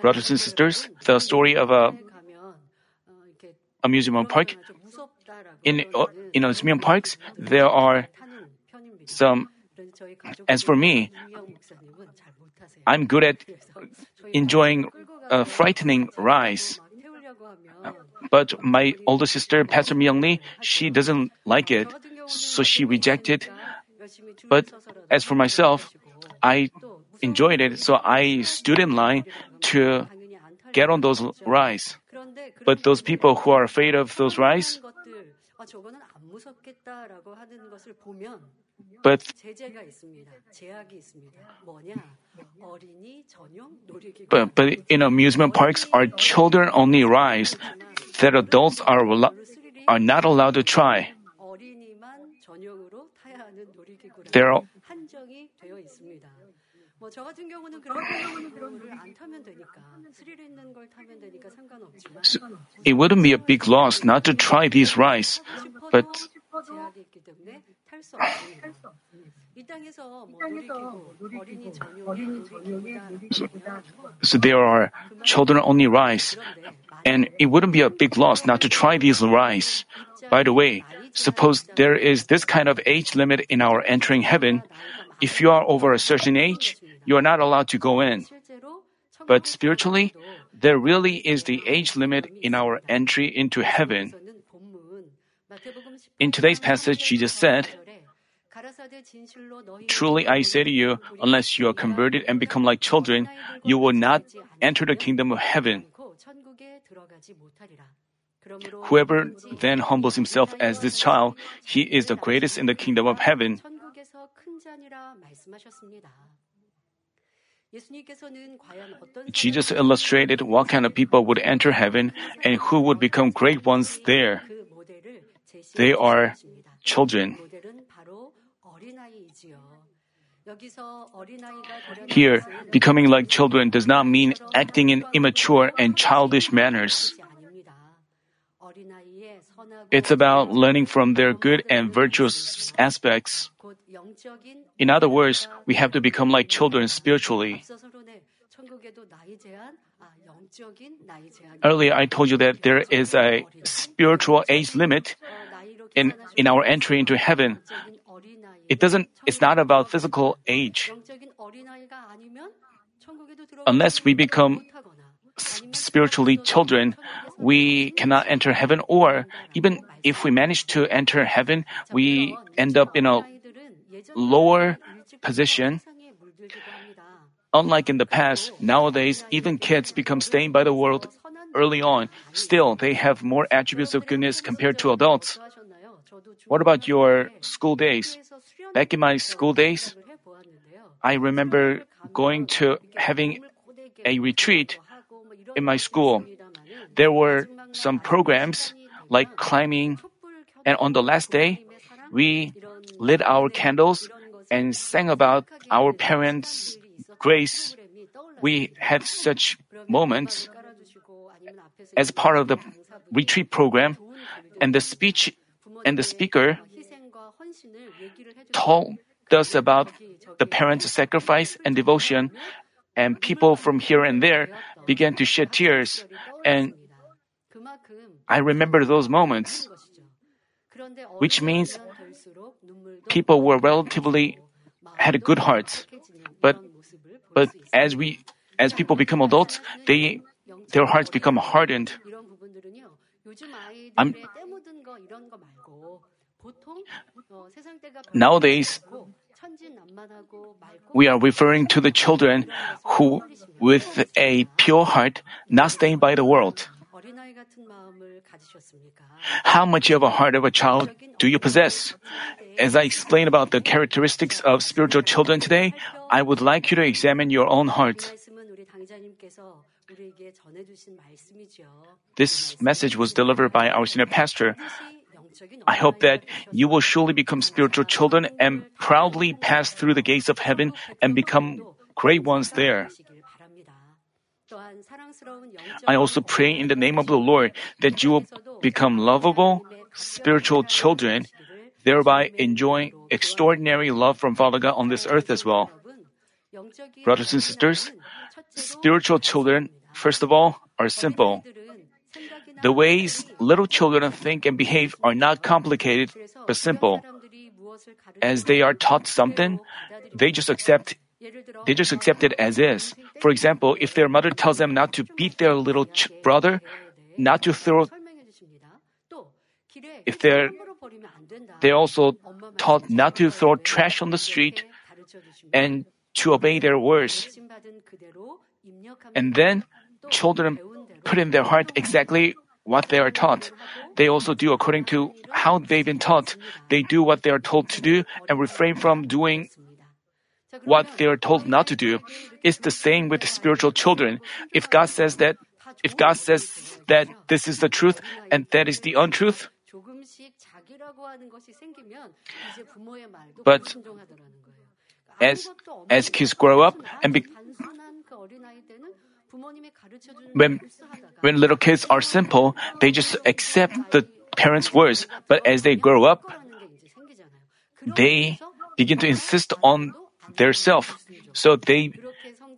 Brothers and sisters, the story of a amusement park. In uh, in amusement parks, there are some. As for me, I'm good at enjoying uh, frightening rides. But my older sister, Pastor Myung Lee, she doesn't like it, so she rejected. But as for myself, I enjoyed it, so I stood in line to get on those rides. But those people who are afraid of those rides, but but, but in amusement parks are children only rides that adults are are not allowed to try. There are so it wouldn't be a big loss not to try these rides, but so, so there are children only rides, and it wouldn't be a big loss not to try these rides. By the way, suppose there is this kind of age limit in our entering heaven. If you are over a certain age, you are not allowed to go in. But spiritually, there really is the age limit in our entry into heaven. In today's passage, Jesus said, Truly I say to you, unless you are converted and become like children, you will not enter the kingdom of heaven. Whoever then humbles himself as this child, he is the greatest in the kingdom of heaven. Jesus illustrated what kind of people would enter heaven and who would become great ones there. They are children. Here, becoming like children does not mean acting in immature and childish manners. It's about learning from their good and virtuous aspects. In other words, we have to become like children spiritually. Earlier, I told you that there is a spiritual age limit in, in our entry into heaven. It doesn't, it's not about physical age. Unless we become spiritually children, we cannot enter heaven, or even if we manage to enter heaven, we end up in a lower position. Unlike in the past, nowadays, even kids become stained by the world early on. Still, they have more attributes of goodness compared to adults. What about your school days? Back in my school days, I remember going to having a retreat in my school. There were some programs like climbing, and on the last day, we lit our candles and sang about our parents' grace. We had such moments as part of the retreat program, and the speech and the speaker told us about the parents' sacrifice and devotion, and people from here and there began to shed tears. And I remember those moments, which means people were relatively had good hearts, but but as we as people become adults, they their hearts become hardened. I'm, Nowadays, we are referring to the children who, with a pure heart, not stained by the world. How much of a heart of a child do you possess? As I explain about the characteristics of spiritual children today, I would like you to examine your own heart. This message was delivered by our senior pastor. I hope that you will surely become spiritual children and proudly pass through the gates of heaven and become great ones there. I also pray in the name of the Lord that you will become lovable, spiritual children, thereby enjoying extraordinary love from Father God on this earth as well. Brothers and sisters, spiritual children, first of all, are simple. The ways little children think and behave are not complicated, but simple. As they are taught something, they just accept they just accept it as is. For example, if their mother tells them not to beat their little ch- brother, not to throw if they're they're also taught not to throw trash on the street and to obey their words. And then children put in their heart exactly what they are taught. They also do according to how they've been taught. They do what they are told to do and refrain from doing what they are told not to do. It's the same with spiritual children. If God says that, if God says that this is the truth and that is the untruth, but as as kids grow up and be, when when little kids are simple, they just accept the parents' words. But as they grow up, they begin to insist on their self. So they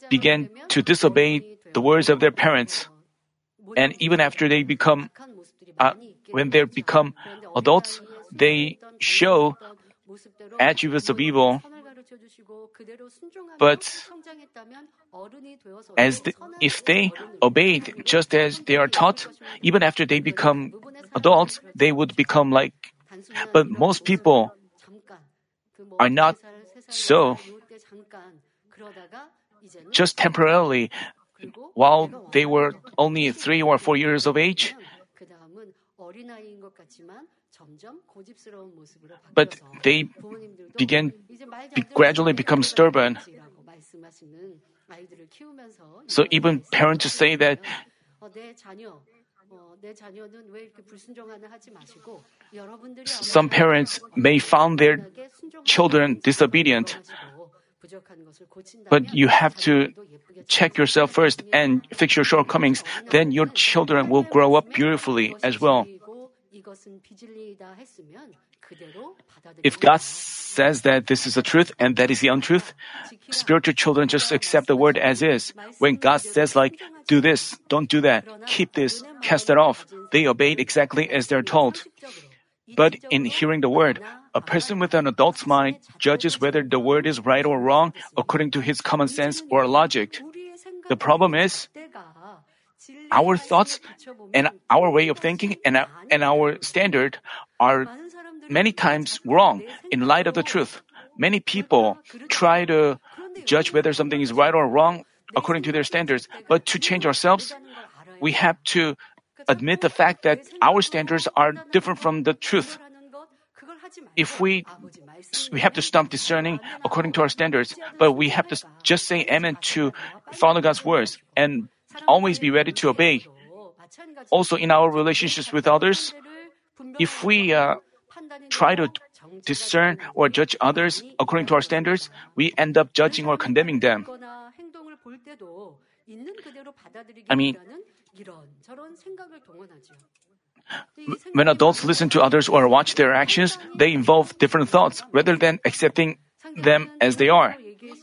begin to disobey the words of their parents. And even after they become, uh, when they become adults, they show attributes of evil. But as the, if they obeyed just as they are taught, even after they become adults, they would become like. But most people are not so. Just temporarily, while they were only three or four years of age, but they begin be, gradually become stubborn. So even parents say that some parents may find their children disobedient. But you have to check yourself first and fix your shortcomings. Then your children will grow up beautifully as well. If God says that this is the truth and that is the untruth, spiritual children just accept the word as is. When God says like, do this, don't do that, keep this, cast it off, they obey exactly as they're told. But in hearing the word, a person with an adult's mind judges whether the word is right or wrong according to his common sense or logic. The problem is, our thoughts and our way of thinking and, and our standard are many times wrong in light of the truth. Many people try to judge whether something is right or wrong according to their standards, but to change ourselves, we have to admit the fact that our standards are different from the truth. If we we have to stop discerning according to our standards, but we have to just say amen to follow God's words and always be ready to obey. Also, in our relationships with others, if we uh, try to discern or judge others according to our standards, we end up judging or condemning them. I mean, when adults listen to others or watch their actions, they involve different thoughts rather than accepting them as they are.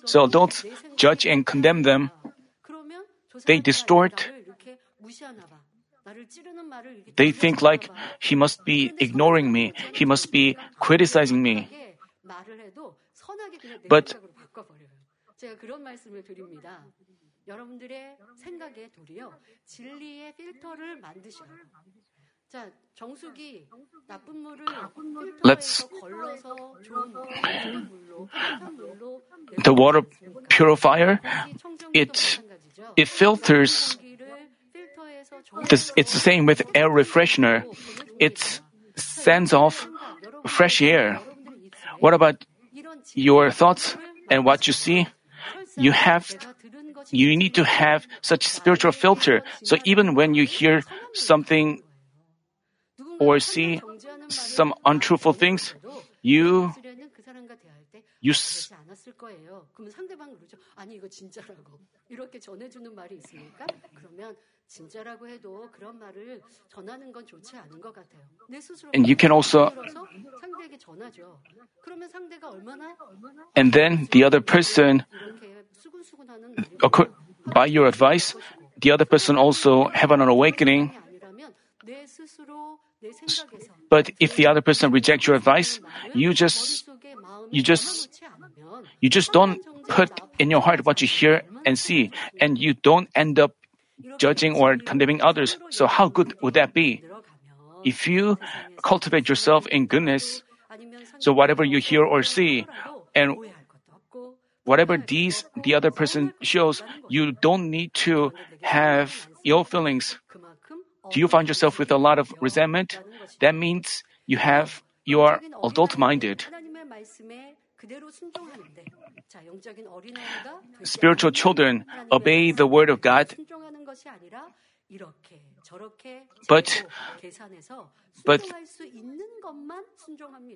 So adults judge and condemn them. They distort. They think like, he must be ignoring me, he must be criticizing me. But Let's the water purifier. It it filters. This, it's the same with air refreshener. It sends off fresh air. What about your thoughts and what you see? You have you need to have such spiritual filter. So even when you hear something or see some untruthful things, you you and you can also and then the other person by your advice the other person also have an awakening but if the other person rejects your advice, you just, you just, you just don't put in your heart what you hear and see, and you don't end up judging or condemning others. So how good would that be? If you cultivate yourself in goodness, so whatever you hear or see, and whatever these the other person shows, you don't need to have ill feelings. Do you find yourself with a lot of resentment? That means you have you are adult minded. Spiritual children obey the word of God. But, but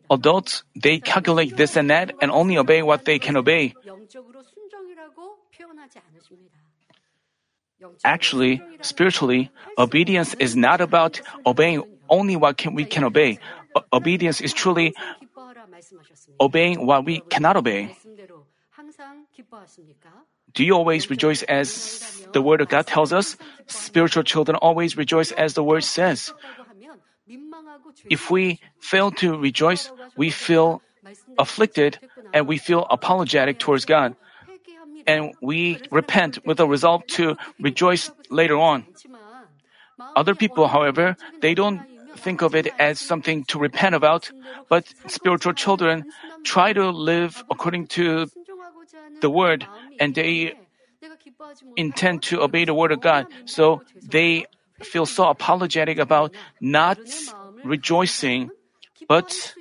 adults, they calculate this and that and only obey what they can obey. Actually, spiritually, obedience is not about obeying only what can, we can obey. O- obedience is truly obeying what we cannot obey. Do you always rejoice as the Word of God tells us? Spiritual children always rejoice as the Word says. If we fail to rejoice, we feel afflicted and we feel apologetic towards God. And we repent with a resolve to rejoice later on. Other people, however, they don't think of it as something to repent about, but spiritual children try to live according to the word and they intend to obey the word of God. So they feel so apologetic about not rejoicing. But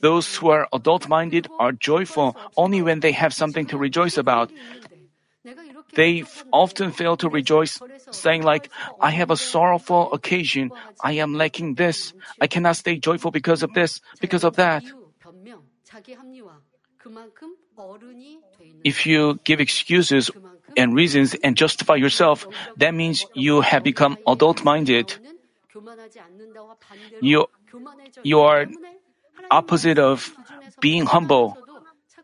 those who are adult minded are joyful only when they have something to rejoice about. They often fail to rejoice, saying like, I have a sorrowful occasion. I am lacking this. I cannot stay joyful because of this, because of that. If you give excuses and reasons and justify yourself, that means you have become adult minded. You, you are opposite of being humble.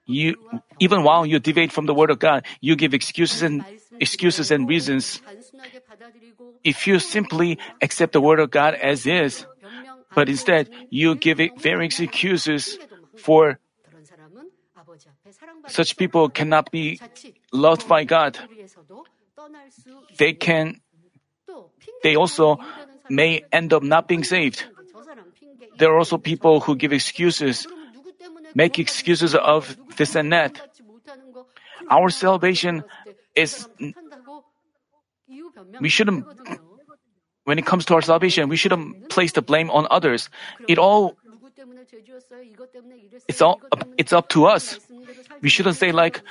You, even while you deviate from the word of God, you give excuses and excuses and reasons. If you simply accept the word of God as is, but instead you give it various excuses for such people cannot be loved by God. They can, they also may end up not being saved. There are also people who give excuses, make excuses of this and that. Our salvation is, we shouldn't, when it comes to our salvation, we shouldn't place the blame on others. It all, it's all, it's up to us. We shouldn't say like,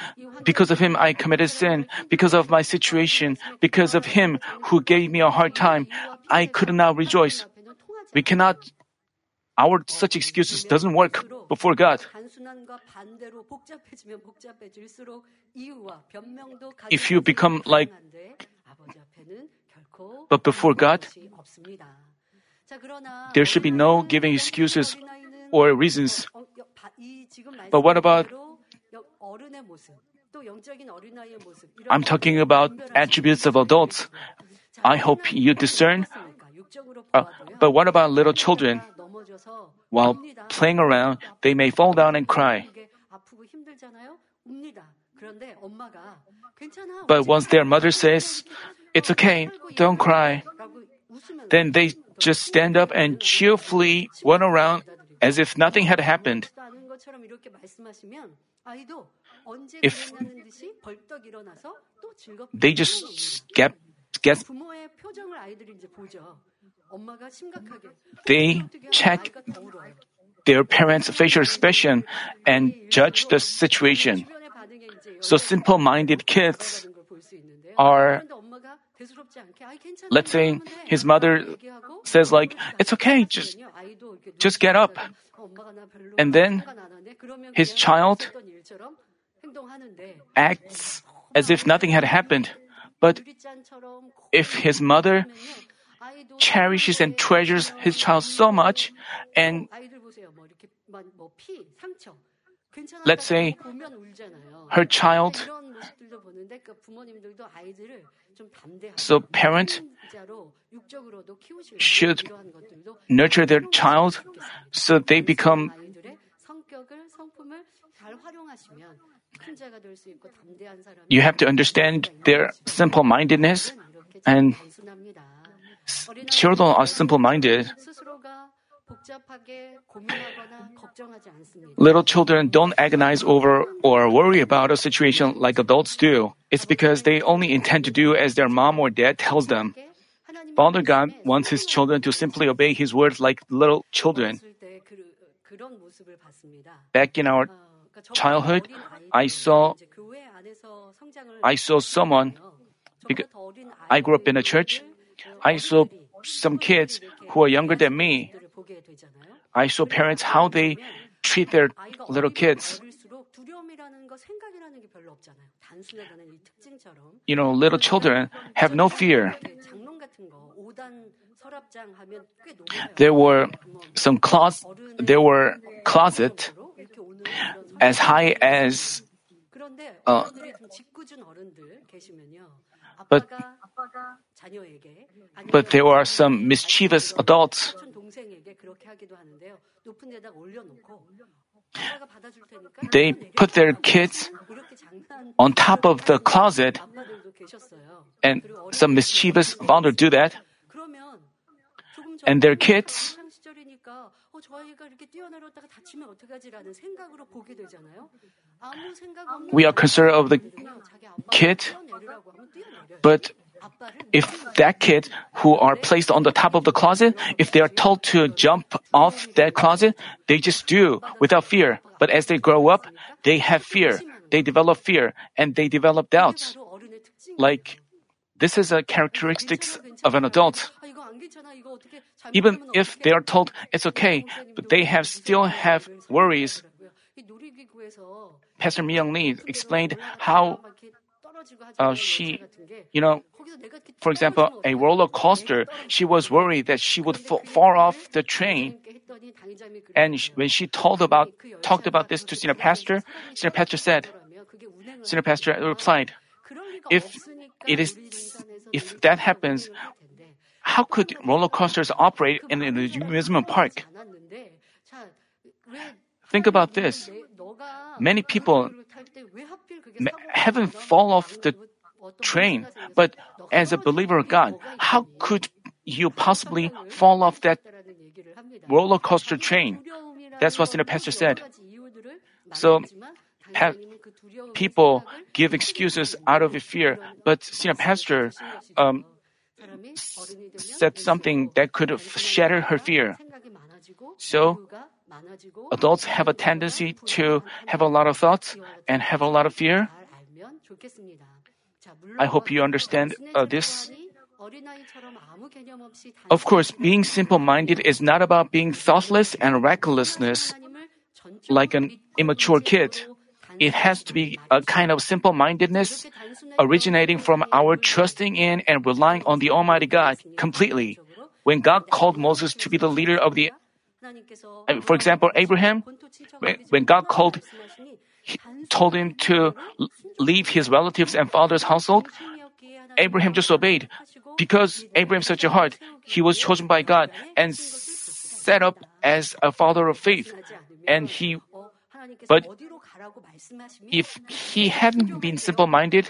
because of him I committed sin, because of my situation, because of him who gave me a hard time, I could not rejoice. We cannot, our such excuses doesn't work before God. If you become like, but before God, there should be no giving excuses or reasons. But what about I'm talking about attributes of adults. I hope you discern. Uh, but what about little children? While playing around, they may fall down and cry. But once their mother says, It's okay, don't cry, then they just stand up and cheerfully run around as if nothing had happened. If they just get, get they check their parents' facial expression and judge the situation. So simple minded kids are, let's say his mother says like, it's okay, just, just get up. And then his child acts as if nothing had happened. But if his mother cherishes and treasures his child so much, and let's say her child, so parent should nurture their child so they become you have to understand their simple mindedness and children are simple minded. Little children don't agonize over or worry about a situation like adults do. It's because they only intend to do as their mom or dad tells them. Father God wants His children to simply obey His words like little children. Back in our childhood, I saw I saw someone because I grew up in a church. I saw some kids who are younger than me. I saw parents how they treat their little kids. You know, little children have no fear. There were some closet, there were closet as high as uh, but but there are some mischievous adults. They put their kids on top of the closet, and some mischievous father do that. And their kids we are concerned of the kid, but if that kid who are placed on the top of the closet, if they are told to jump off that closet, they just do without fear. But as they grow up, they have fear. They develop fear and they develop doubts. Like, this is a characteristics of an adult. Even if they are told it's okay, but they have still have worries. Pastor Myung Lee explained how uh, she, you know, for example, a roller coaster, she was worried that she would fa- fall off the train. And when she told about, talked about this to senior pastor, senior pastor said, senior pastor replied, if it is, if that happens, how could roller coasters operate in an amusement park? Think about this. Many people haven't fall off the train, but as a believer of God, how could you possibly fall off that roller coaster train? That's what the pastor said. So, people give excuses out of fear, but senior pastor um, said something that could shatter her fear. So, adults have a tendency to have a lot of thoughts and have a lot of fear. I hope you understand uh, this. Of course, being simple minded is not about being thoughtless and recklessness like an immature kid. It has to be a kind of simple mindedness originating from our trusting in and relying on the Almighty God completely. When God called Moses to be the leader of the, uh, for example, Abraham, when God called, told him to leave his relatives and father's household, Abraham just obeyed. Because Abraham such a heart, he was chosen by God and set up as a father of faith. And he, but if he hadn't been simple minded,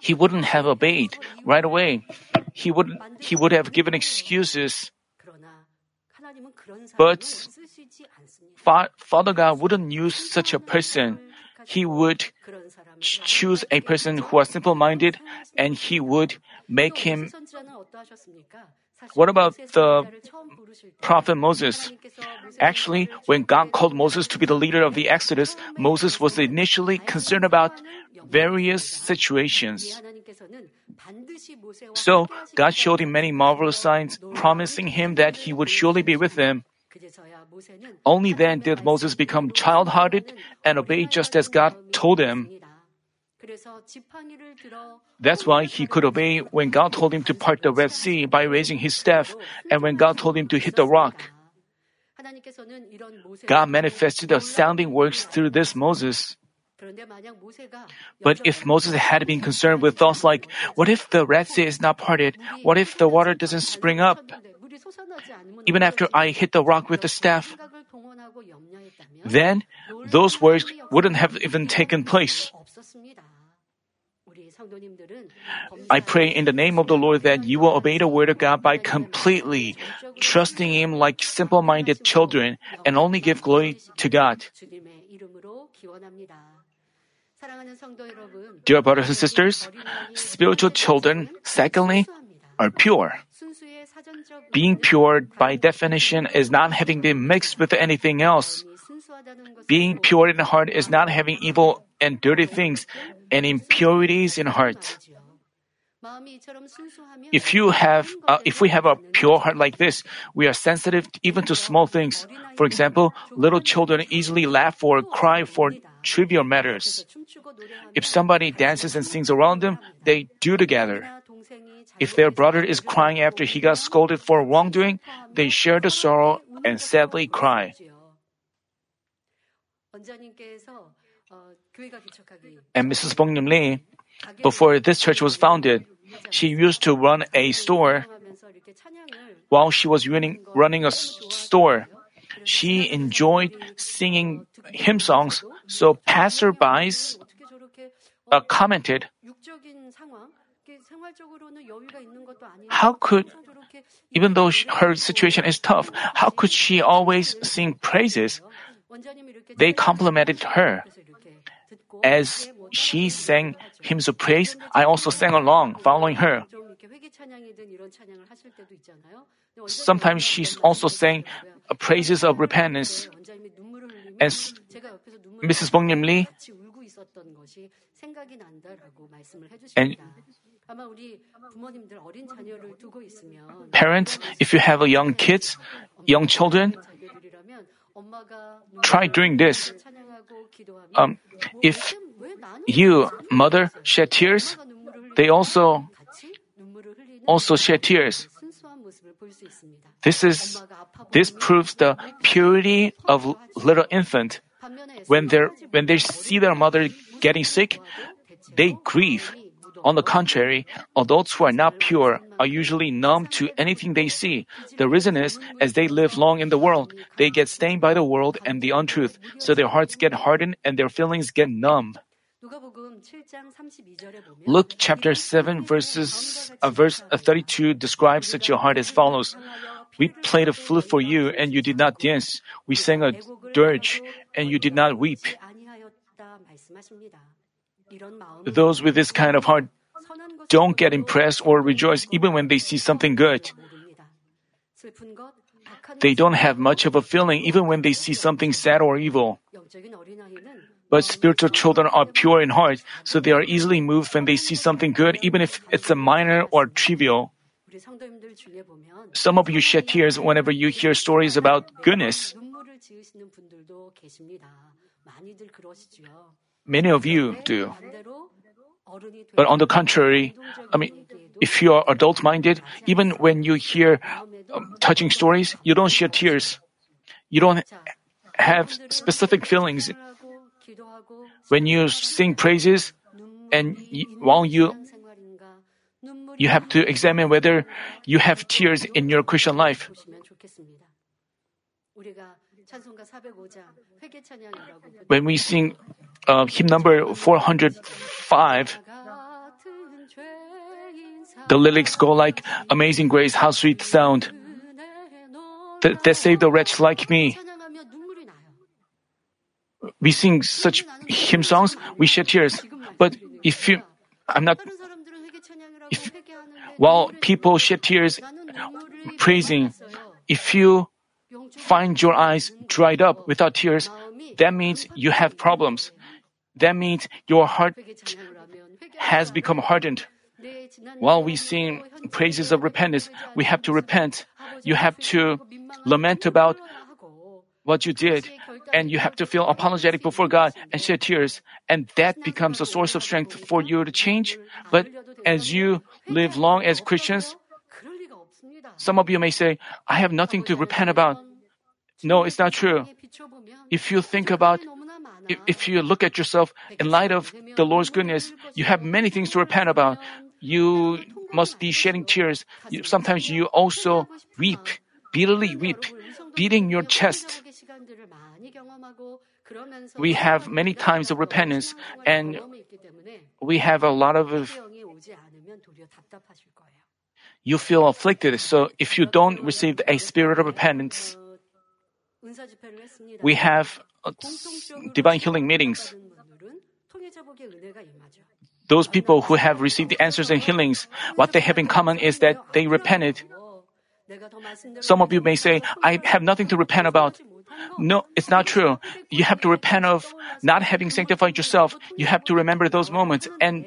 he wouldn't have obeyed right away. He would, he would have given excuses. But Father God wouldn't use such a person. He would choose a person who is simple minded and he would make him. What about the prophet Moses? Actually, when God called Moses to be the leader of the Exodus, Moses was initially concerned about various situations. So, God showed him many marvelous signs, promising him that he would surely be with him. Only then did Moses become child hearted and obey just as God told him. That's why he could obey when God told him to part the Red Sea by raising his staff and when God told him to hit the rock. God manifested astounding works through this Moses. But if Moses had been concerned with thoughts like, what if the Red Sea is not parted? What if the water doesn't spring up? Even after I hit the rock with the staff, then those works wouldn't have even taken place. I pray in the name of the Lord that you will obey the word of God by completely trusting Him like simple minded children and only give glory to God. Dear brothers and sisters, spiritual children, secondly, are pure. Being pure, by definition, is not having been mixed with anything else. Being pure in the heart is not having evil and dirty things and impurities in heart. If you have, uh, if we have a pure heart like this, we are sensitive even to small things. For example, little children easily laugh or cry for trivial matters. If somebody dances and sings around them, they do together. If their brother is crying after he got scolded for wrongdoing, they share the sorrow and sadly cry. And Mrs. Bongnim Lee, before this church was founded, she used to run a store. While she was running, running a store, she enjoyed singing hymn songs, so passerbys uh, commented, how could, even though her situation is tough, how could she always sing praises? They complimented her. As she sang hymns of praise, I also sang along, following her. Sometimes she also sang praises of repentance. As Mrs. Bongnim Lee, and parents, if you have a young kids, young children, try doing this. Um, if you, mother, shed tears, they also also shed tears. This is this proves the purity of little infant. When they when they see their mother getting sick, they grieve. On the contrary, adults who are not pure are usually numb to anything they see. The reason is, as they live long in the world, they get stained by the world and the untruth, so their hearts get hardened and their feelings get numb. Luke chapter 7 verses uh, verse 32 describes such a heart as follows. We played a flute for you and you did not dance. We sang a dirge and you did not weep. Those with this kind of heart don't get impressed or rejoice even when they see something good. They don't have much of a feeling even when they see something sad or evil. But spiritual children are pure in heart, so they are easily moved when they see something good, even if it's a minor or trivial. Some of you shed tears whenever you hear stories about goodness. Many of you do. But on the contrary, I mean, if you are adult minded, even when you hear um, touching stories, you don't shed tears. You don't have specific feelings. When you sing praises, and while you you have to examine whether you have tears in your Christian life. When we sing uh, hymn number 405, the lyrics go like, Amazing grace, how sweet the sound. That, that saved a wretch like me. We sing such hymn songs, we shed tears. But if you, I'm not, if, while people shed tears praising, if you find your eyes dried up without tears, that means you have problems. That means your heart has become hardened. While we sing praises of repentance, we have to repent. You have to lament about what you did. and you have to feel apologetic before God and shed tears, and that becomes a source of strength for you to change. But as you live long as Christians, some of you may say, I have nothing to repent about. No, it's not true. If you think about if, if you look at yourself in light of the Lord's goodness, you have many things to repent about. You must be shedding tears. Sometimes you also weep, bitterly weep, beating your chest. We have many times of repentance and we have a lot of you feel afflicted. So if you don't receive a spirit of repentance, we have Uh, divine healing meetings. Those people who have received the answers and healings, what they have in common is that they repented. Some of you may say, I have nothing to repent about. No, it's not true. You have to repent of not having sanctified yourself. You have to remember those moments and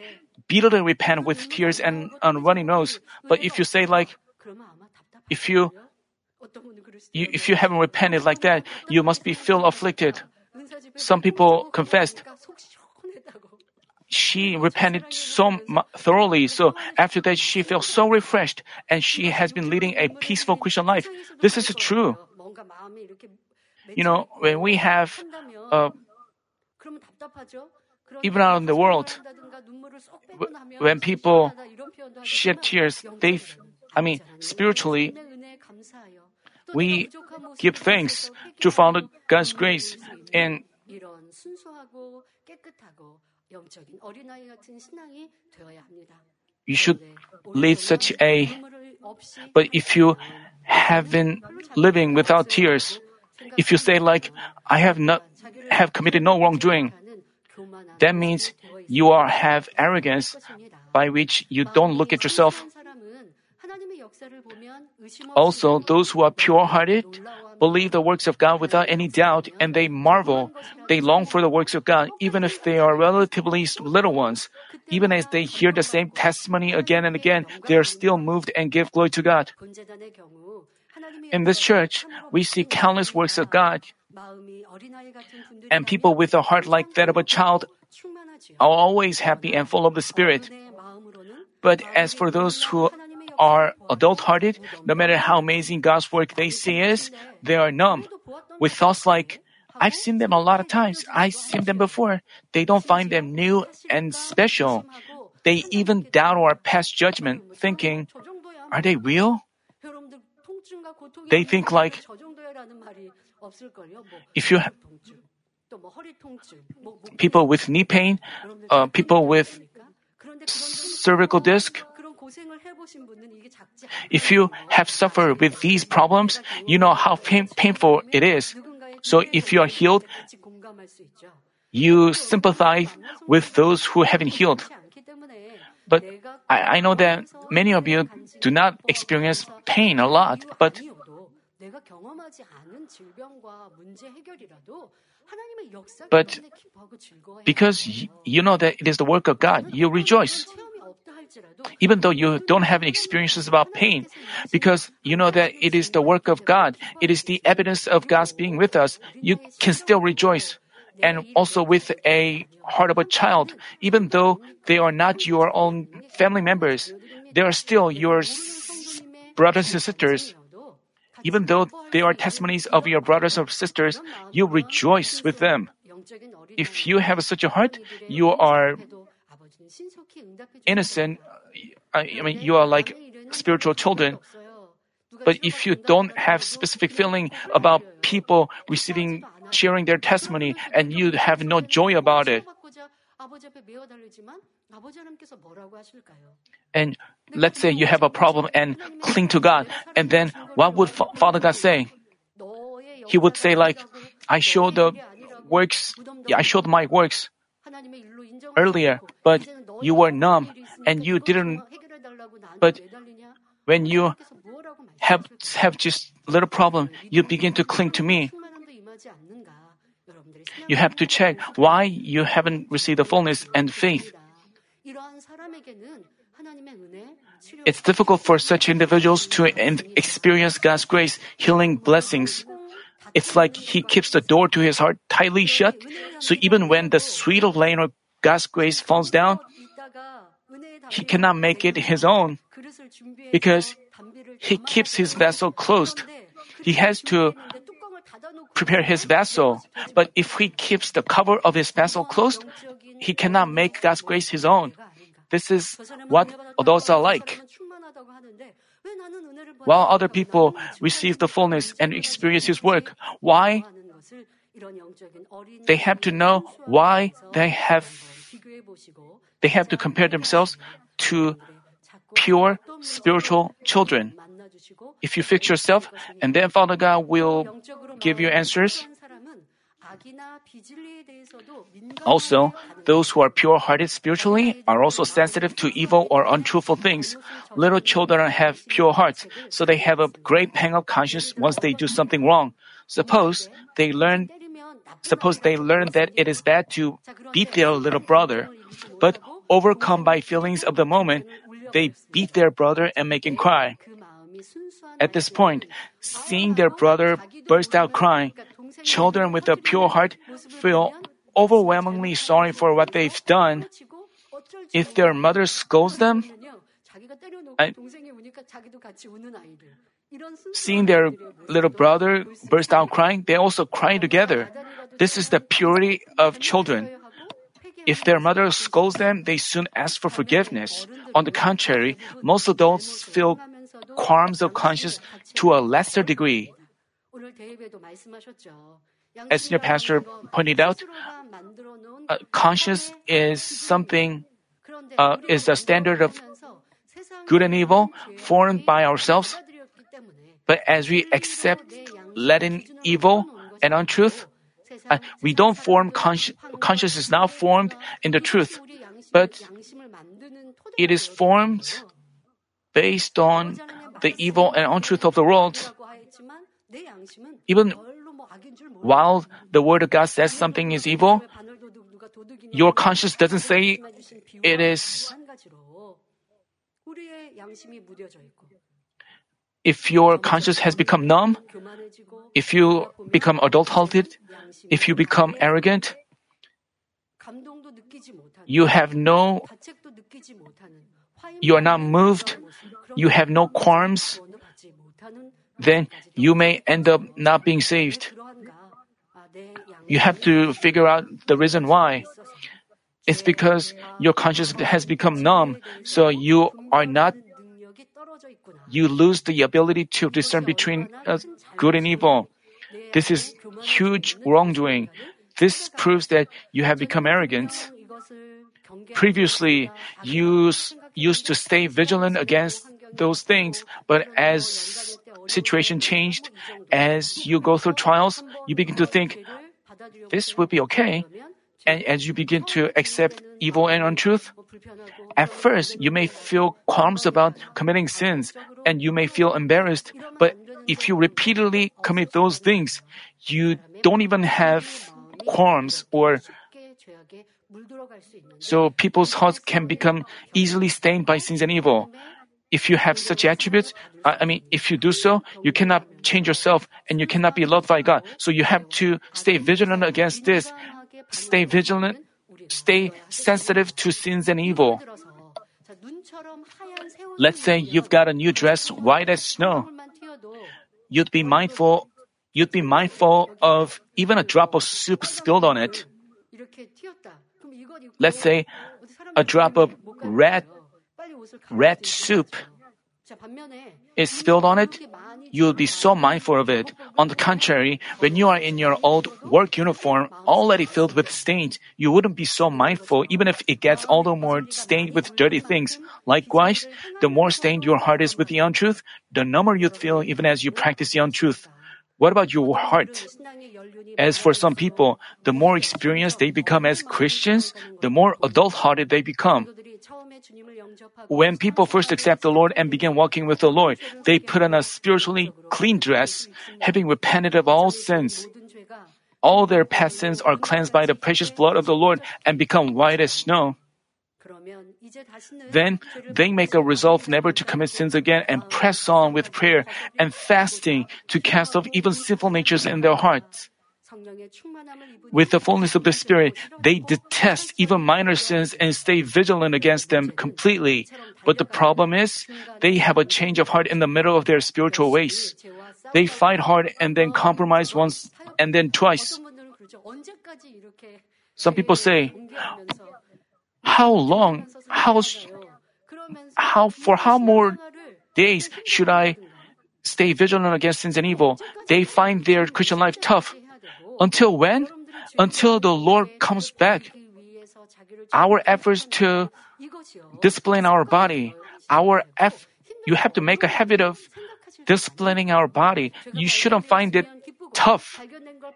bitterly repent with tears and a runny nose. But if you say like, if you, you if you haven't repented like that, you must be feel afflicted. Some people confessed she repented so thoroughly. So after that, she felt so refreshed and she has been leading a peaceful Christian life. This is true. You know, when we have, uh, even out in the world, when people shed tears, they, I mean, spiritually, we give thanks to Father God's grace and you should lead such a but if you have been living without tears if you say like i have not have committed no wrongdoing that means you are have arrogance by which you don't look at yourself also those who are pure hearted believe the works of God without any doubt and they marvel. They long for the works of God even if they are relatively little ones. Even as they hear the same testimony again and again, they are still moved and give glory to God. In this church, we see countless works of God. And people with a heart like that of a child are always happy and full of the Spirit. But as for those who are adult hearted, no matter how amazing God's work they see is, they are numb. With thoughts like, I've seen them a lot of times. I've seen them before. They don't find them new and special. They even doubt our past judgment, thinking, are they real? They think like, if you have people with knee pain, uh, people with cervical disc, if you have suffered with these problems, you know how pain, painful it is. So if you are healed, you sympathize with those who haven't healed. But I, I know that many of you do not experience pain a lot, but but because you know that it is the work of God, you rejoice even though you don't have any experiences about pain, because you know that it is the work of God, it is the evidence of God's being with us, you can still rejoice. And also with a heart of a child, even though they are not your own family members, they are still your brothers and sisters. Even though they are testimonies of your brothers or sisters, you rejoice with them. If you have such a heart, you are innocent, I mean, you are like spiritual children. But if you don't have specific feeling about people receiving, sharing their testimony, and you have no joy about it, and let's say you have a problem and cling to God, and then what would Father God say? He would say like, I showed the works, I showed my works earlier, but you were numb and you didn't. But when you have have just little problem, you begin to cling to me. You have to check why you haven't received the fullness and faith. It's difficult for such individuals to experience God's grace, healing blessings. It's like he keeps the door to his heart tightly shut. So even when the sweet of rain or God's grace falls down, he cannot make it his own because he keeps his vessel closed. He has to prepare his vessel. But if he keeps the cover of his vessel closed, he cannot make God's grace his own. This is what adults are like. While other people receive the fullness and experience His work, why? They have to know why they have they have to compare themselves to pure spiritual children. If you fix yourself, and then Father God will give you answers. Also, those who are pure hearted spiritually are also sensitive to evil or untruthful things. Little children have pure hearts, so they have a great pang of conscience once they do something wrong. Suppose they learn suppose they learn that it is bad to beat their little brother, but overcome by feelings of the moment, they beat their brother and make him cry. At this point, seeing their brother burst out crying, children with a pure heart feel overwhelmingly sorry for what they've done. If their mother scolds them, seeing their little brother burst out crying, they also cry together. This is the purity of children. If their mother scolds them, they soon ask for forgiveness. On the contrary, most adults feel qualms of conscience to a lesser degree. As senior pastor pointed out, uh, conscience is something, uh, is a standard of good and evil formed by ourselves. But as we accept letting evil and untruth, uh, we don't form consci- conscience is not formed in the truth, but it is formed based on the evil and untruth of the world. Even while the word of God says something is evil, your conscience doesn't say it is. If your conscience has become numb, if you become adult halted, if you become arrogant, you have no, you are not moved, you have no qualms, then you may end up not being saved. You have to figure out the reason why. It's because your conscience has become numb, so you are not, you lose the ability to discern between uh, good and evil. This is huge wrongdoing. This proves that you have become arrogant. Previously, you used to stay vigilant against those things, but as situation changed, as you go through trials, you begin to think, this will be okay. And as you begin to accept evil and untruth, at first you may feel qualms about committing sins and you may feel embarrassed, but if you repeatedly commit those things, you don't even have qualms or so people's hearts can become easily stained by sins and evil if you have such attributes, I mean, if you do so, you cannot change yourself and you cannot be loved by God. So you have to stay vigilant against this. Stay vigilant, stay sensitive to sins and evil. Let's say you've got a new dress white as snow. You'd be mindful, you'd be mindful of even a drop of soup spilled on it. Let's say a drop of red red soup is spilled on it, you'll be so mindful of it. On the contrary, when you are in your old work uniform already filled with stains, you wouldn't be so mindful even if it gets all the more stained with dirty things. Likewise, the more stained your heart is with the untruth, the number you'd feel even as you practice the untruth. What about your heart? As for some people, the more experienced they become as Christians, the more adult hearted they become. When people first accept the Lord and begin walking with the Lord, they put on a spiritually clean dress, having repented of all sins. All their past sins are cleansed by the precious blood of the Lord and become white as snow. Then they make a resolve never to commit sins again and press on with prayer and fasting to cast off even sinful natures in their hearts. With the fullness of the Spirit, they detest even minor sins and stay vigilant against them completely. But the problem is, they have a change of heart in the middle of their spiritual ways. They fight hard and then compromise once and then twice. Some people say, how long, how, how, for how more days should I stay vigilant against sins and evil? They find their Christian life tough. Until when? Until the Lord comes back. Our efforts to discipline our body, our eff- you have to make a habit of disciplining our body. You shouldn't find it tough.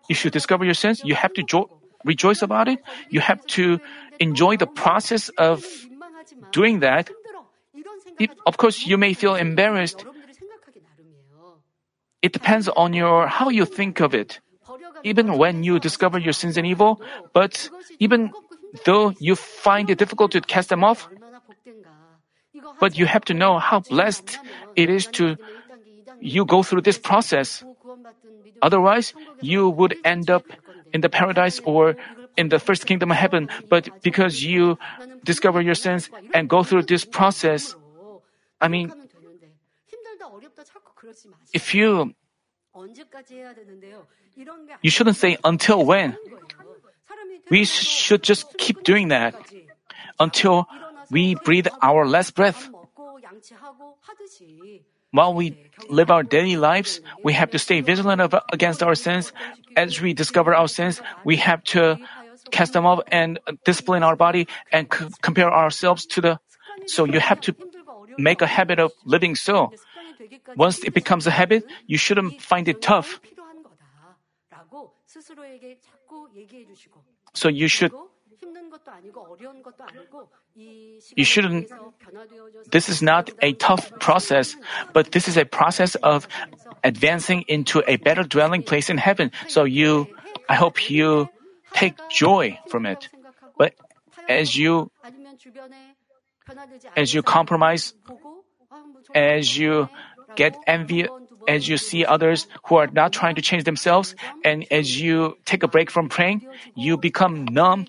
If you discover your sins, you have to jo- rejoice about it. You have to enjoy the process of doing that. If, of course, you may feel embarrassed. It depends on your how you think of it. Even when you discover your sins and evil, but even though you find it difficult to cast them off, but you have to know how blessed it is to you go through this process. Otherwise, you would end up in the paradise or in the first kingdom of heaven, but because you discover your sins and go through this process, I mean, if you you shouldn't say until when. We should just keep doing that until we breathe our last breath. While we live our daily lives, we have to stay vigilant of, against our sins. As we discover our sins, we have to cast them off and discipline our body and c- compare ourselves to the. So you have to make a habit of living so. Once it becomes a habit, you shouldn't find it tough. So you should you shouldn't this is not a tough process, but this is a process of advancing into a better dwelling place in heaven. So you I hope you take joy from it. But as you as you compromise as you get envy as you see others who are not trying to change themselves, and as you take a break from praying, you become numb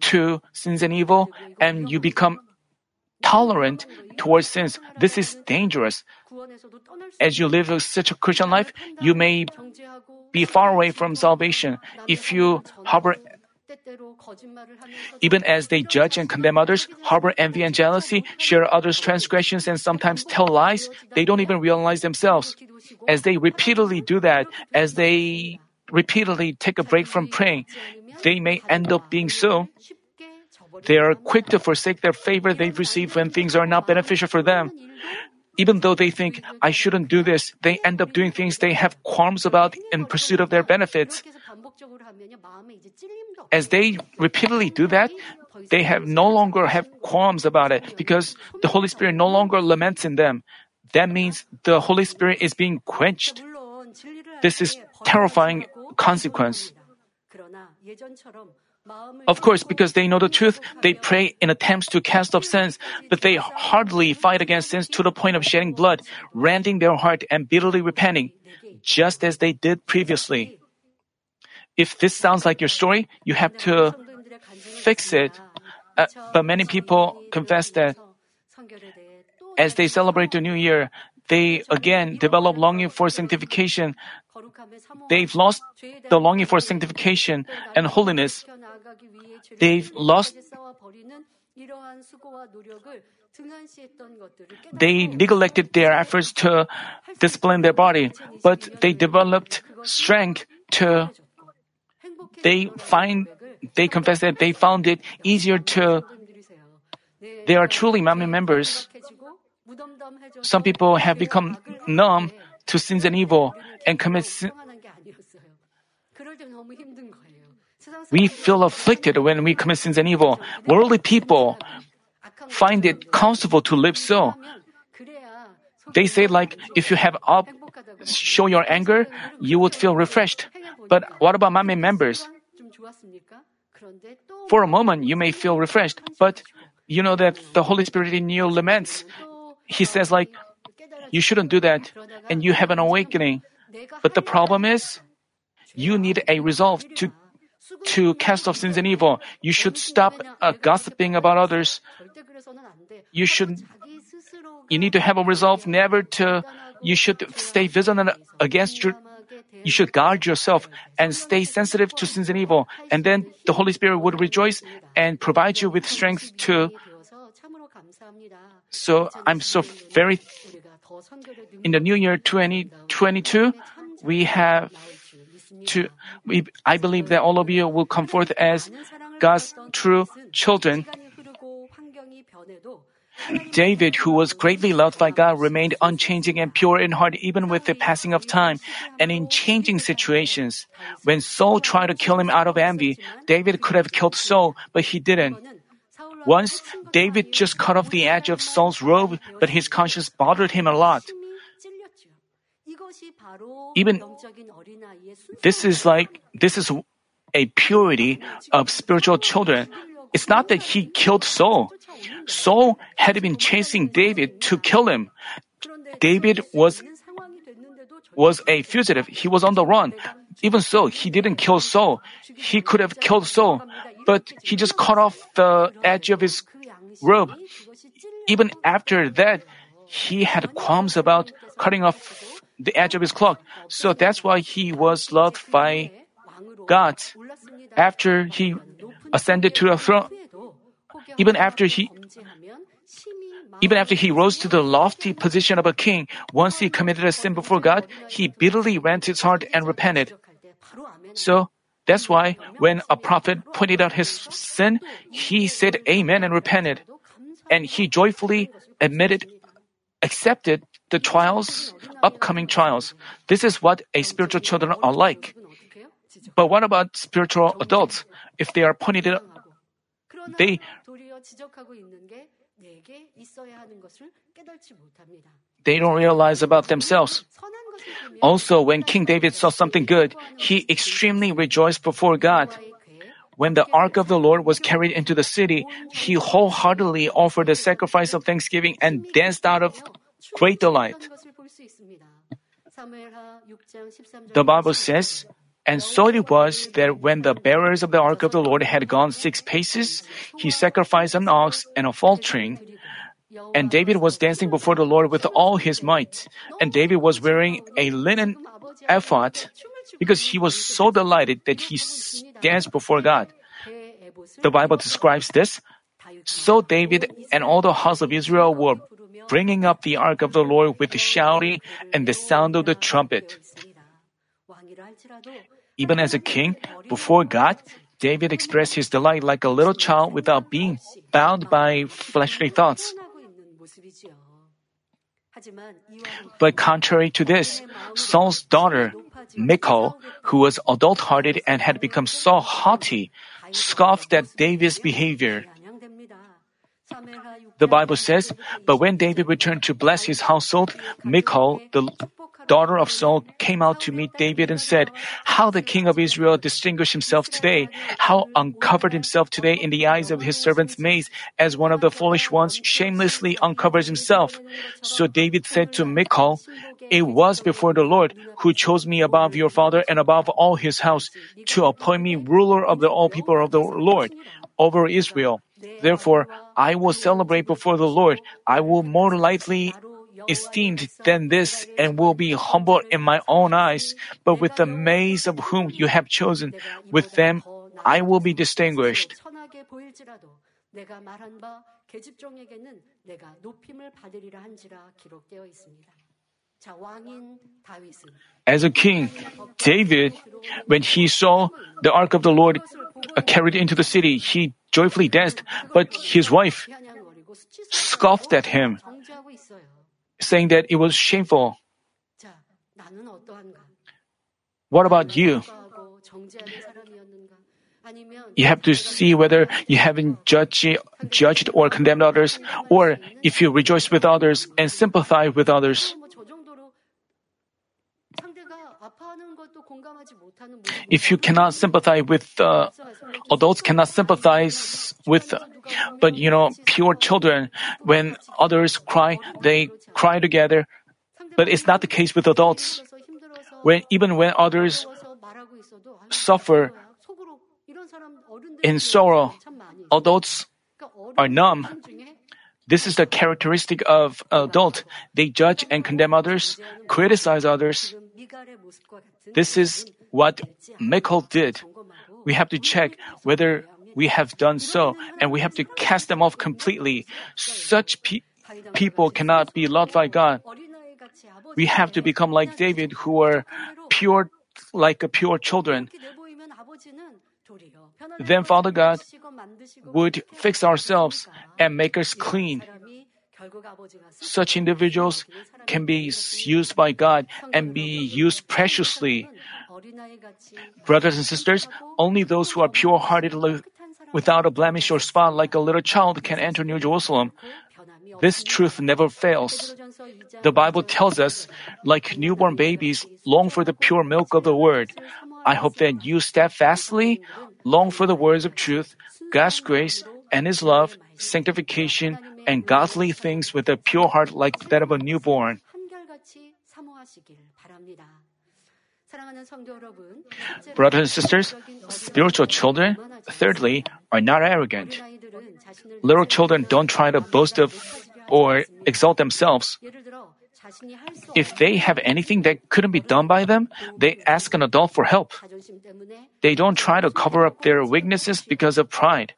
to sins and evil, and you become tolerant towards sins. This is dangerous. As you live such a Christian life, you may be far away from salvation. If you harbor even as they judge and condemn others, harbor envy and jealousy, share others' transgressions, and sometimes tell lies, they don't even realize themselves. As they repeatedly do that, as they repeatedly take a break from praying, they may end up being so. They are quick to forsake their favor they've received when things are not beneficial for them. Even though they think, I shouldn't do this, they end up doing things they have qualms about in pursuit of their benefits. As they repeatedly do that, they have no longer have qualms about it because the Holy Spirit no longer laments in them. That means the Holy Spirit is being quenched. This is terrifying consequence. Of course, because they know the truth, they pray in attempts to cast off sins, but they hardly fight against sins to the point of shedding blood, rending their heart and bitterly repenting, just as they did previously. If this sounds like your story, you have to fix it. Uh, but many people confess that as they celebrate the new year, they again develop longing for sanctification. They've lost the longing for sanctification and holiness. They've lost they neglected their efforts to discipline their body, but they developed strength to they find they confess that they found it easier to they are truly Manmin members. Some people have become numb to sins and evil and commit sin. We feel afflicted when we commit sins and evil. Worldly people find it comfortable to live so. They say like, if you have up, show your anger, you would feel refreshed. But what about Manmin members? For a moment, you may feel refreshed, but you know that the Holy Spirit in you laments. He says like, you shouldn't do that, and you have an awakening. But the problem is, you need a resolve to to cast off sins and evil. You should stop uh, gossiping about others. You should. You need to have a resolve never to. You should stay vigilant against your. You should guard yourself and stay sensitive to sins and evil, and then the Holy Spirit would rejoice and provide you with strength to. So I'm so very. In the new year 2022, we have to, we, I believe that all of you will come forth as God's true children. David, who was greatly loved by God, remained unchanging and pure in heart even with the passing of time and in changing situations. When Saul tried to kill him out of envy, David could have killed Saul, but he didn't. Once, David just cut off the edge of Saul's robe, but his conscience bothered him a lot. Even this is like, this is a purity of spiritual children. It's not that he killed Saul. Saul had been chasing David to kill him. David was was a fugitive. He was on the run. Even so, he didn't kill Saul. He could have killed Saul, but he just cut off the edge of his robe. Even after that, he had qualms about cutting off the edge of his cloak. So that's why he was loved by God. After he ascended to the throne, even after he even after he rose to the lofty position of a king, once he committed a sin before God, he bitterly rent his heart and repented. So that's why when a prophet pointed out his sin, he said amen and repented. And he joyfully admitted, accepted the trials, upcoming trials. This is what a spiritual children are like. But what about spiritual adults? If they are pointed they they don't realize about themselves. Also, when King David saw something good, he extremely rejoiced before God. When the ark of the Lord was carried into the city, he wholeheartedly offered a sacrifice of thanksgiving and danced out of great delight. The Bible says, and so it was that when the bearers of the ark of the Lord had gone six paces, he sacrificed an ox and a fatling. And David was dancing before the Lord with all his might. And David was wearing a linen ephod because he was so delighted that he danced before God. The Bible describes this. So David and all the house of Israel were bringing up the ark of the Lord with shouting and the sound of the trumpet. Even as a king, before God, David expressed his delight like a little child without being bound by fleshly thoughts. But contrary to this, Saul's daughter, Michal, who was adult hearted and had become so haughty, scoffed at David's behavior. The Bible says, But when David returned to bless his household, Michal, the daughter of Saul, came out to meet David and said, How the king of Israel distinguished himself today, how uncovered himself today in the eyes of his servant's maids, as one of the foolish ones shamelessly uncovers himself. So David said to Michal, It was before the Lord who chose me above your father and above all his house to appoint me ruler of the all people of the Lord over Israel. Therefore, I will celebrate before the Lord. I will more lightly esteemed than this and will be humble in my own eyes. But with the maids of whom you have chosen, with them I will be distinguished. As a king, David, when he saw the ark of the Lord uh, carried into the city, he joyfully danced, but his wife scoffed at him, saying that it was shameful. What about you? You have to see whether you haven't judged, judged or condemned others, or if you rejoice with others and sympathize with others. If you cannot sympathize with, uh, adults cannot sympathize with, but you know, pure children, when others cry, they cry together. But it's not the case with adults. When, even when others suffer in sorrow, adults are numb. This is the characteristic of adult. They judge and condemn others, criticize others. This is what Michal did. We have to check whether we have done so, and we have to cast them off completely. Such pe- people cannot be loved by God. We have to become like David, who were pure, like a pure children. Then Father God would fix ourselves and make us clean. Such individuals can be used by God and be used preciously. Brothers and sisters, only those who are pure hearted without a blemish or spot like a little child can enter New Jerusalem. This truth never fails. The Bible tells us, like newborn babies, long for the pure milk of the word. I hope that you steadfastly long for the words of truth, God's grace, and His love, sanctification, and godly things with a pure heart like that of a newborn. Brothers and sisters, spiritual children, thirdly, are not arrogant. Little children don't try to boast of or exalt themselves. If they have anything that couldn't be done by them, they ask an adult for help. They don't try to cover up their weaknesses because of pride.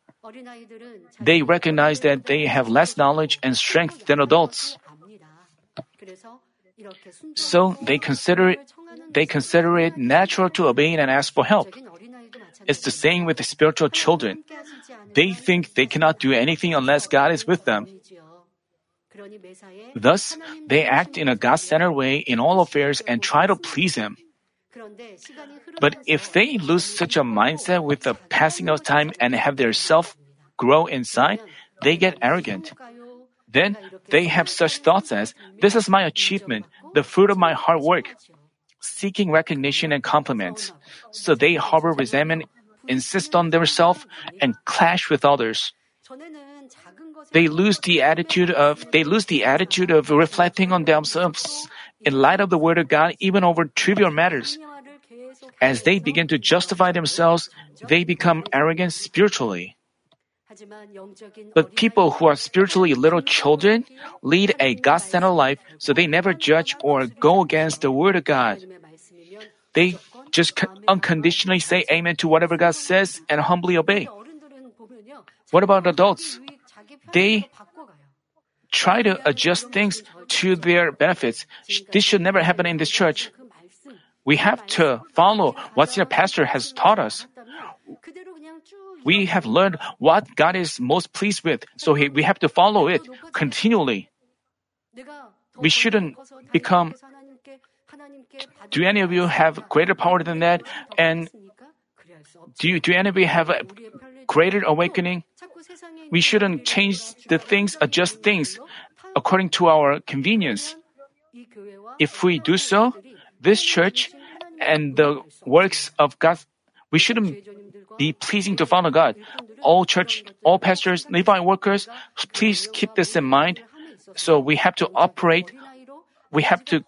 They recognize that they have less knowledge and strength than adults. So they consider it, they consider it natural to obey and ask for help. It's the same with the spiritual children. They think they cannot do anything unless God is with them. Thus, they act in a God centered way in all affairs and try to please Him. But if they lose such a mindset with the passing of time and have their self grow inside, they get arrogant. Then they have such thoughts as, This is my achievement, the fruit of my hard work, seeking recognition and compliments. So they harbor resentment, insist on themselves, and clash with others. They lose the attitude of they lose the attitude of reflecting on themselves in light of the Word of God even over trivial matters. As they begin to justify themselves, they become arrogant spiritually. But people who are spiritually little children lead a God centered life so they never judge or go against the Word of God. They just unconditionally say amen to whatever God says and humbly obey. What about adults? They try to adjust things to their benefits. This should never happen in this church. We have to follow what your pastor has taught us. We have learned what God is most pleased with, so we have to follow it continually. We shouldn't become. Do any of you have greater power than that and do, you, do anybody have a greater awakening? We shouldn't change the things, adjust things according to our convenience. If we do so, this church and the works of God, we shouldn't be pleasing to Father God. All church, all pastors, Levite workers, please keep this in mind. So we have to operate. We have to.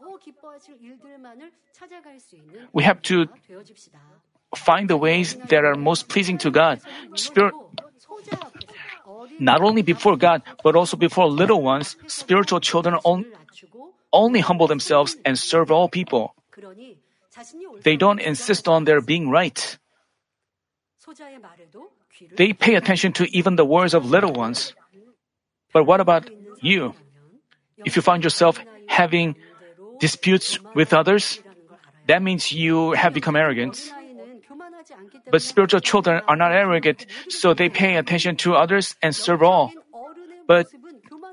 We have to find the ways that are most pleasing to God. Spirit, not only before God, but also before little ones, spiritual children on, only humble themselves and serve all people. They don't insist on their being right. They pay attention to even the words of little ones. But what about you? If you find yourself having disputes with others, that means you have become arrogant. But spiritual children are not arrogant, so they pay attention to others and serve all. But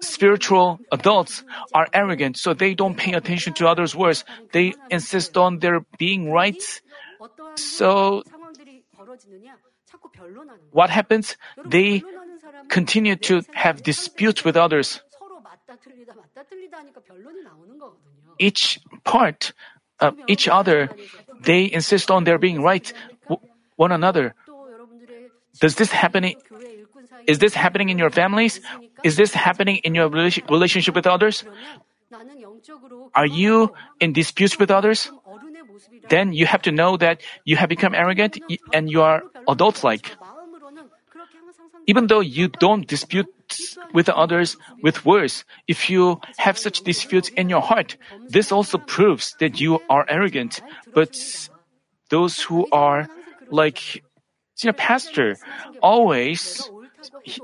spiritual adults are arrogant, so they don't pay attention to others' words. They insist on their being right. So, what happens? They continue to have disputes with others. Each part, uh, each other, they insist on their being right, one another. Does this happening? Is this happening in your families? Is this happening in your relationship with others? Are you in disputes with others? Then you have to know that you have become arrogant and you are adult like. Even though you don't dispute with others with words, if you have such disputes in your heart, this also proves that you are arrogant. But those who are like you know, pastor always he,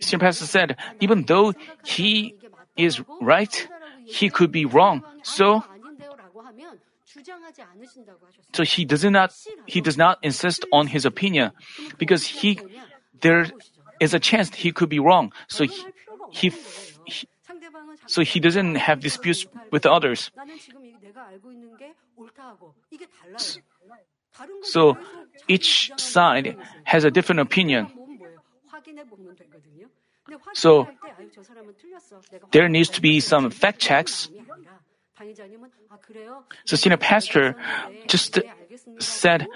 senior pastor said even though he is right he could be wrong. So so he does not he does not insist on his opinion because he there is a chance he could be wrong. So he, he, he so he doesn't have disputes with others. So each side has a different opinion. So there needs to be some fact checks. So senior pastor just said,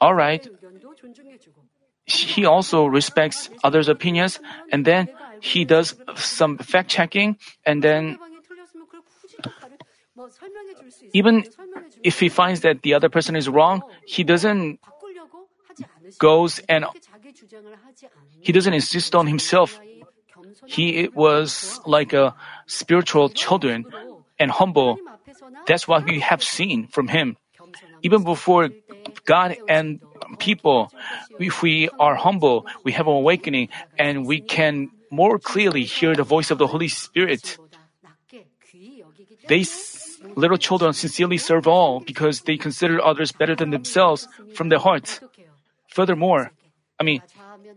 all right, he also respects others' opinions and then he does some fact checking and then even if he finds that the other person is wrong, he doesn't goes and he doesn't insist on himself. He was like a spiritual children and humble. That's what we have seen from him. Even before God and people, if we are humble, we have an awakening and we can more clearly hear the voice of the Holy Spirit. They little children, sincerely serve all because they consider others better than themselves from their hearts. Furthermore, I mean,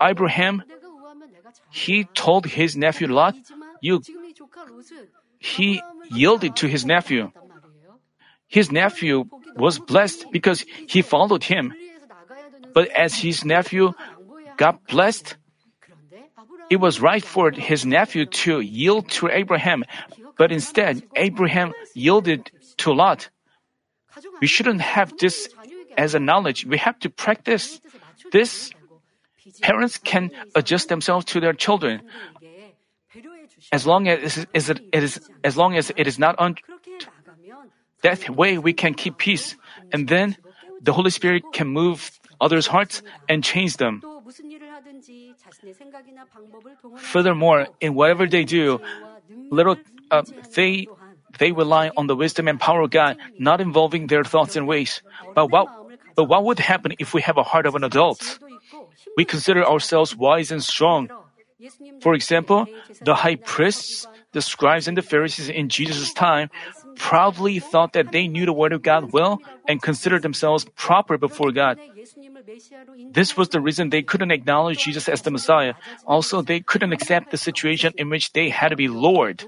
Abraham, he told his nephew Lot, you, he yielded to his nephew. His nephew was blessed because he followed him. But as his nephew got blessed, it was right for his nephew to yield to Abraham, but instead, Abraham yielded to Lot. We shouldn't have this as a knowledge. We have to practice this. Parents can adjust themselves to their children as long as it is, it is as long as it is not un, that way we can keep peace, and then the Holy Spirit can move others' hearts and change them. Furthermore, in whatever they do, little uh, they they rely on the wisdom and power of God, not involving their thoughts and ways. But what but what would happen if we have a heart of an adult? We consider ourselves wise and strong. For example, the high priests, the scribes, and the Pharisees in Jesus' time proudly thought that they knew the Word of God well and considered themselves proper before God. This was the reason they couldn't acknowledge Jesus as the Messiah. Also, they couldn't accept the situation in which they had to be Lord.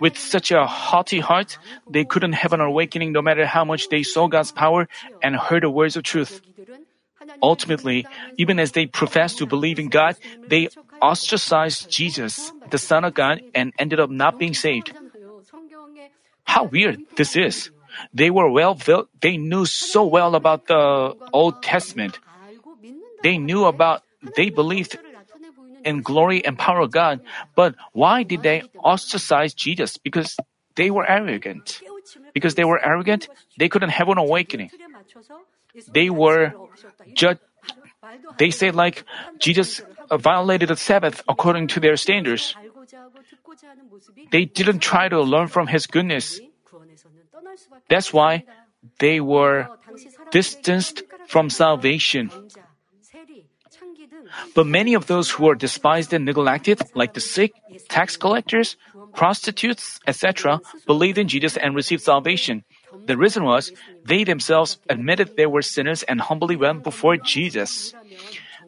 With such a haughty heart, they couldn't have an awakening no matter how much they saw God's power and heard the words of truth. Ultimately, even as they professed to believe in God, they ostracized Jesus, the Son of God, and ended up not being saved. How weird this is. They were well, they knew so well about the Old Testament. They knew about, they believed in glory and power of God, but why did they ostracize Jesus? Because they were arrogant. Because they were arrogant, they couldn't have an awakening. They were judged. They said like Jesus violated the Sabbath according to their standards. They didn't try to learn from His goodness. That's why they were distanced from salvation. But many of those who were despised and neglected, like the sick, tax collectors, prostitutes, etc., believed in Jesus and received salvation. The reason was they themselves admitted they were sinners and humbly went before Jesus.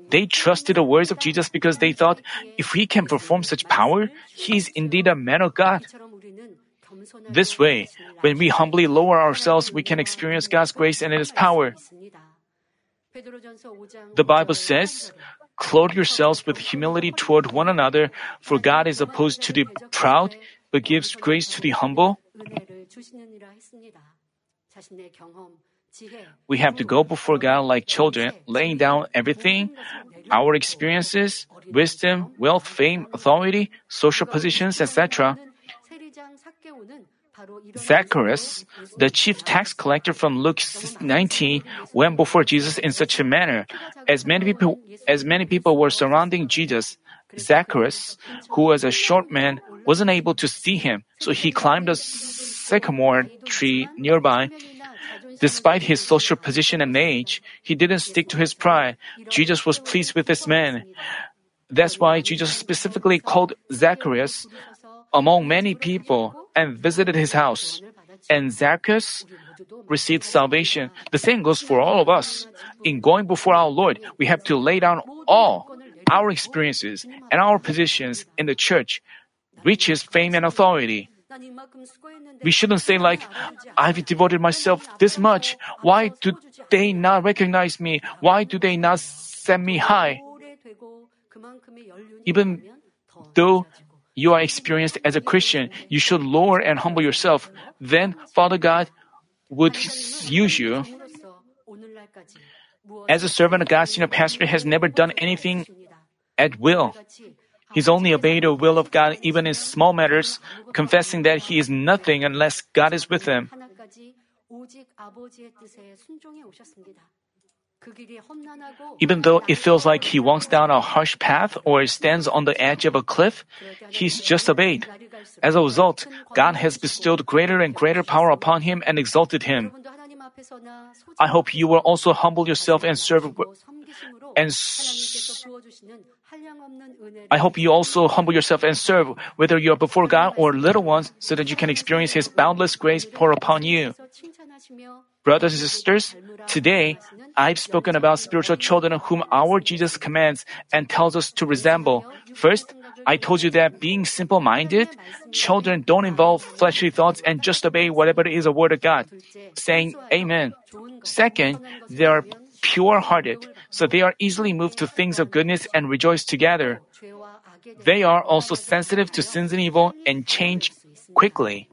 They trusted the words of Jesus because they thought if he can perform such power, he is indeed a man of God. This way, when we humbly lower ourselves, we can experience God's grace and His power. The Bible says, Clothe yourselves with humility toward one another, for God is opposed to the proud, but gives grace to the humble. We have to go before God like children, laying down everything our experiences, wisdom, wealth, fame, authority, social positions, etc. Zacchaeus, the chief tax collector from Luke 19, went before Jesus in such a manner. As many people, as many people were surrounding Jesus, Zacchaeus, who was a short man, wasn't able to see him, so he climbed a sycamore tree nearby. Despite his social position and age, he didn't stick to his pride. Jesus was pleased with this man. That's why Jesus specifically called Zacchaeus among many people and visited his house. And Zacchaeus received salvation. The same goes for all of us. In going before our Lord, we have to lay down all our experiences and our positions in the church, riches, fame, and authority. We shouldn't say, like, I've devoted myself this much. Why do they not recognize me? Why do they not send me high? Even though you are experienced as a Christian, you should lower and humble yourself. Then Father God would use you. As a servant of God, senior pastor has never done anything at will. He's only obeyed the will of God even in small matters, confessing that he is nothing unless God is with him. Even though it feels like he walks down a harsh path or stands on the edge of a cliff, he's just obeyed. As a result, God has bestowed greater and greater power upon him and exalted him. I hope you will also humble yourself and serve and s- I hope you also humble yourself and serve whether you are before God or little ones so that you can experience his boundless grace pour upon you. Brothers and sisters, today I've spoken about spiritual children whom our Jesus commands and tells us to resemble. First, I told you that being simple minded, children don't involve fleshly thoughts and just obey whatever is a word of God, saying Amen. Second, they are pure hearted, so they are easily moved to things of goodness and rejoice together. They are also sensitive to sins and evil and change quickly.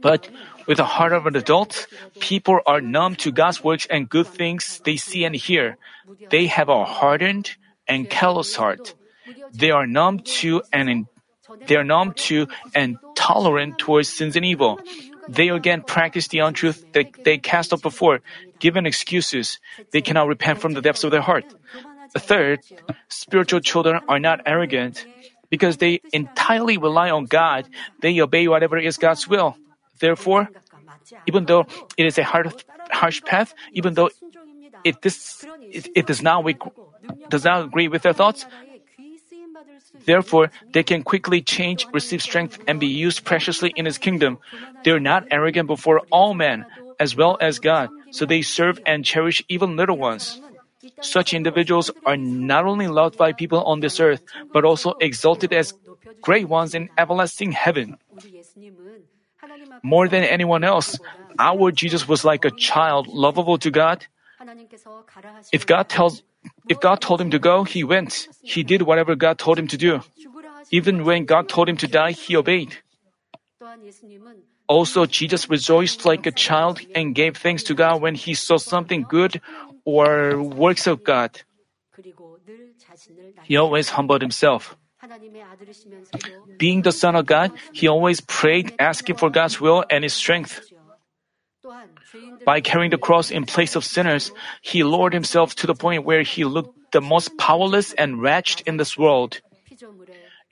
But with the heart of an adult, people are numb to God's works and good things they see and hear. They have a hardened and callous heart. They are numb to and in, they are numb to and tolerant towards sins and evil. They again practice the untruth that they cast up before, given excuses. They cannot repent from the depths of their heart. Third, spiritual children are not arrogant. Because they entirely rely on God, they obey whatever is God's will. Therefore, even though it is a hard, harsh path, even though it, it, it does not does not agree with their thoughts, therefore they can quickly change, receive strength, and be used preciously in His kingdom. They are not arrogant before all men, as well as God, so they serve and cherish even little ones. Such individuals are not only loved by people on this earth, but also exalted as great ones in everlasting heaven. More than anyone else, our Jesus was like a child, lovable to God. If God tells, if God told him to go, he went. He did whatever God told him to do. Even when God told him to die, he obeyed. Also, Jesus rejoiced like a child and gave thanks to God when he saw something good or works of God. He always humbled himself. Being the Son of God, he always prayed, asking for God's will and his strength. By carrying the cross in place of sinners, he lowered himself to the point where he looked the most powerless and wretched in this world.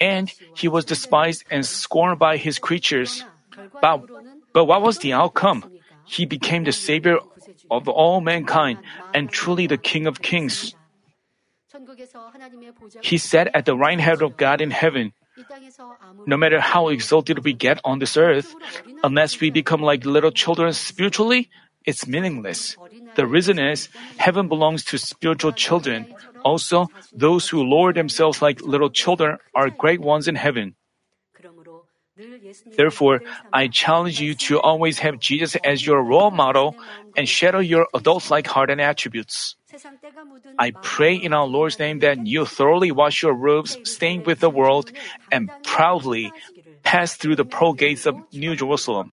And he was despised and scorned by his creatures. But, but what was the outcome? He became the Savior of all mankind and truly the King of Kings. He sat at the right hand of God in heaven. No matter how exalted we get on this earth, unless we become like little children spiritually, it's meaningless. The reason is, heaven belongs to spiritual children. Also, those who lower themselves like little children are great ones in heaven. Therefore, I challenge you to always have Jesus as your role model and shadow your adult like heart and attributes. I pray in our Lord's name that you thoroughly wash your robes stained with the world and proudly pass through the pearl gates of New Jerusalem.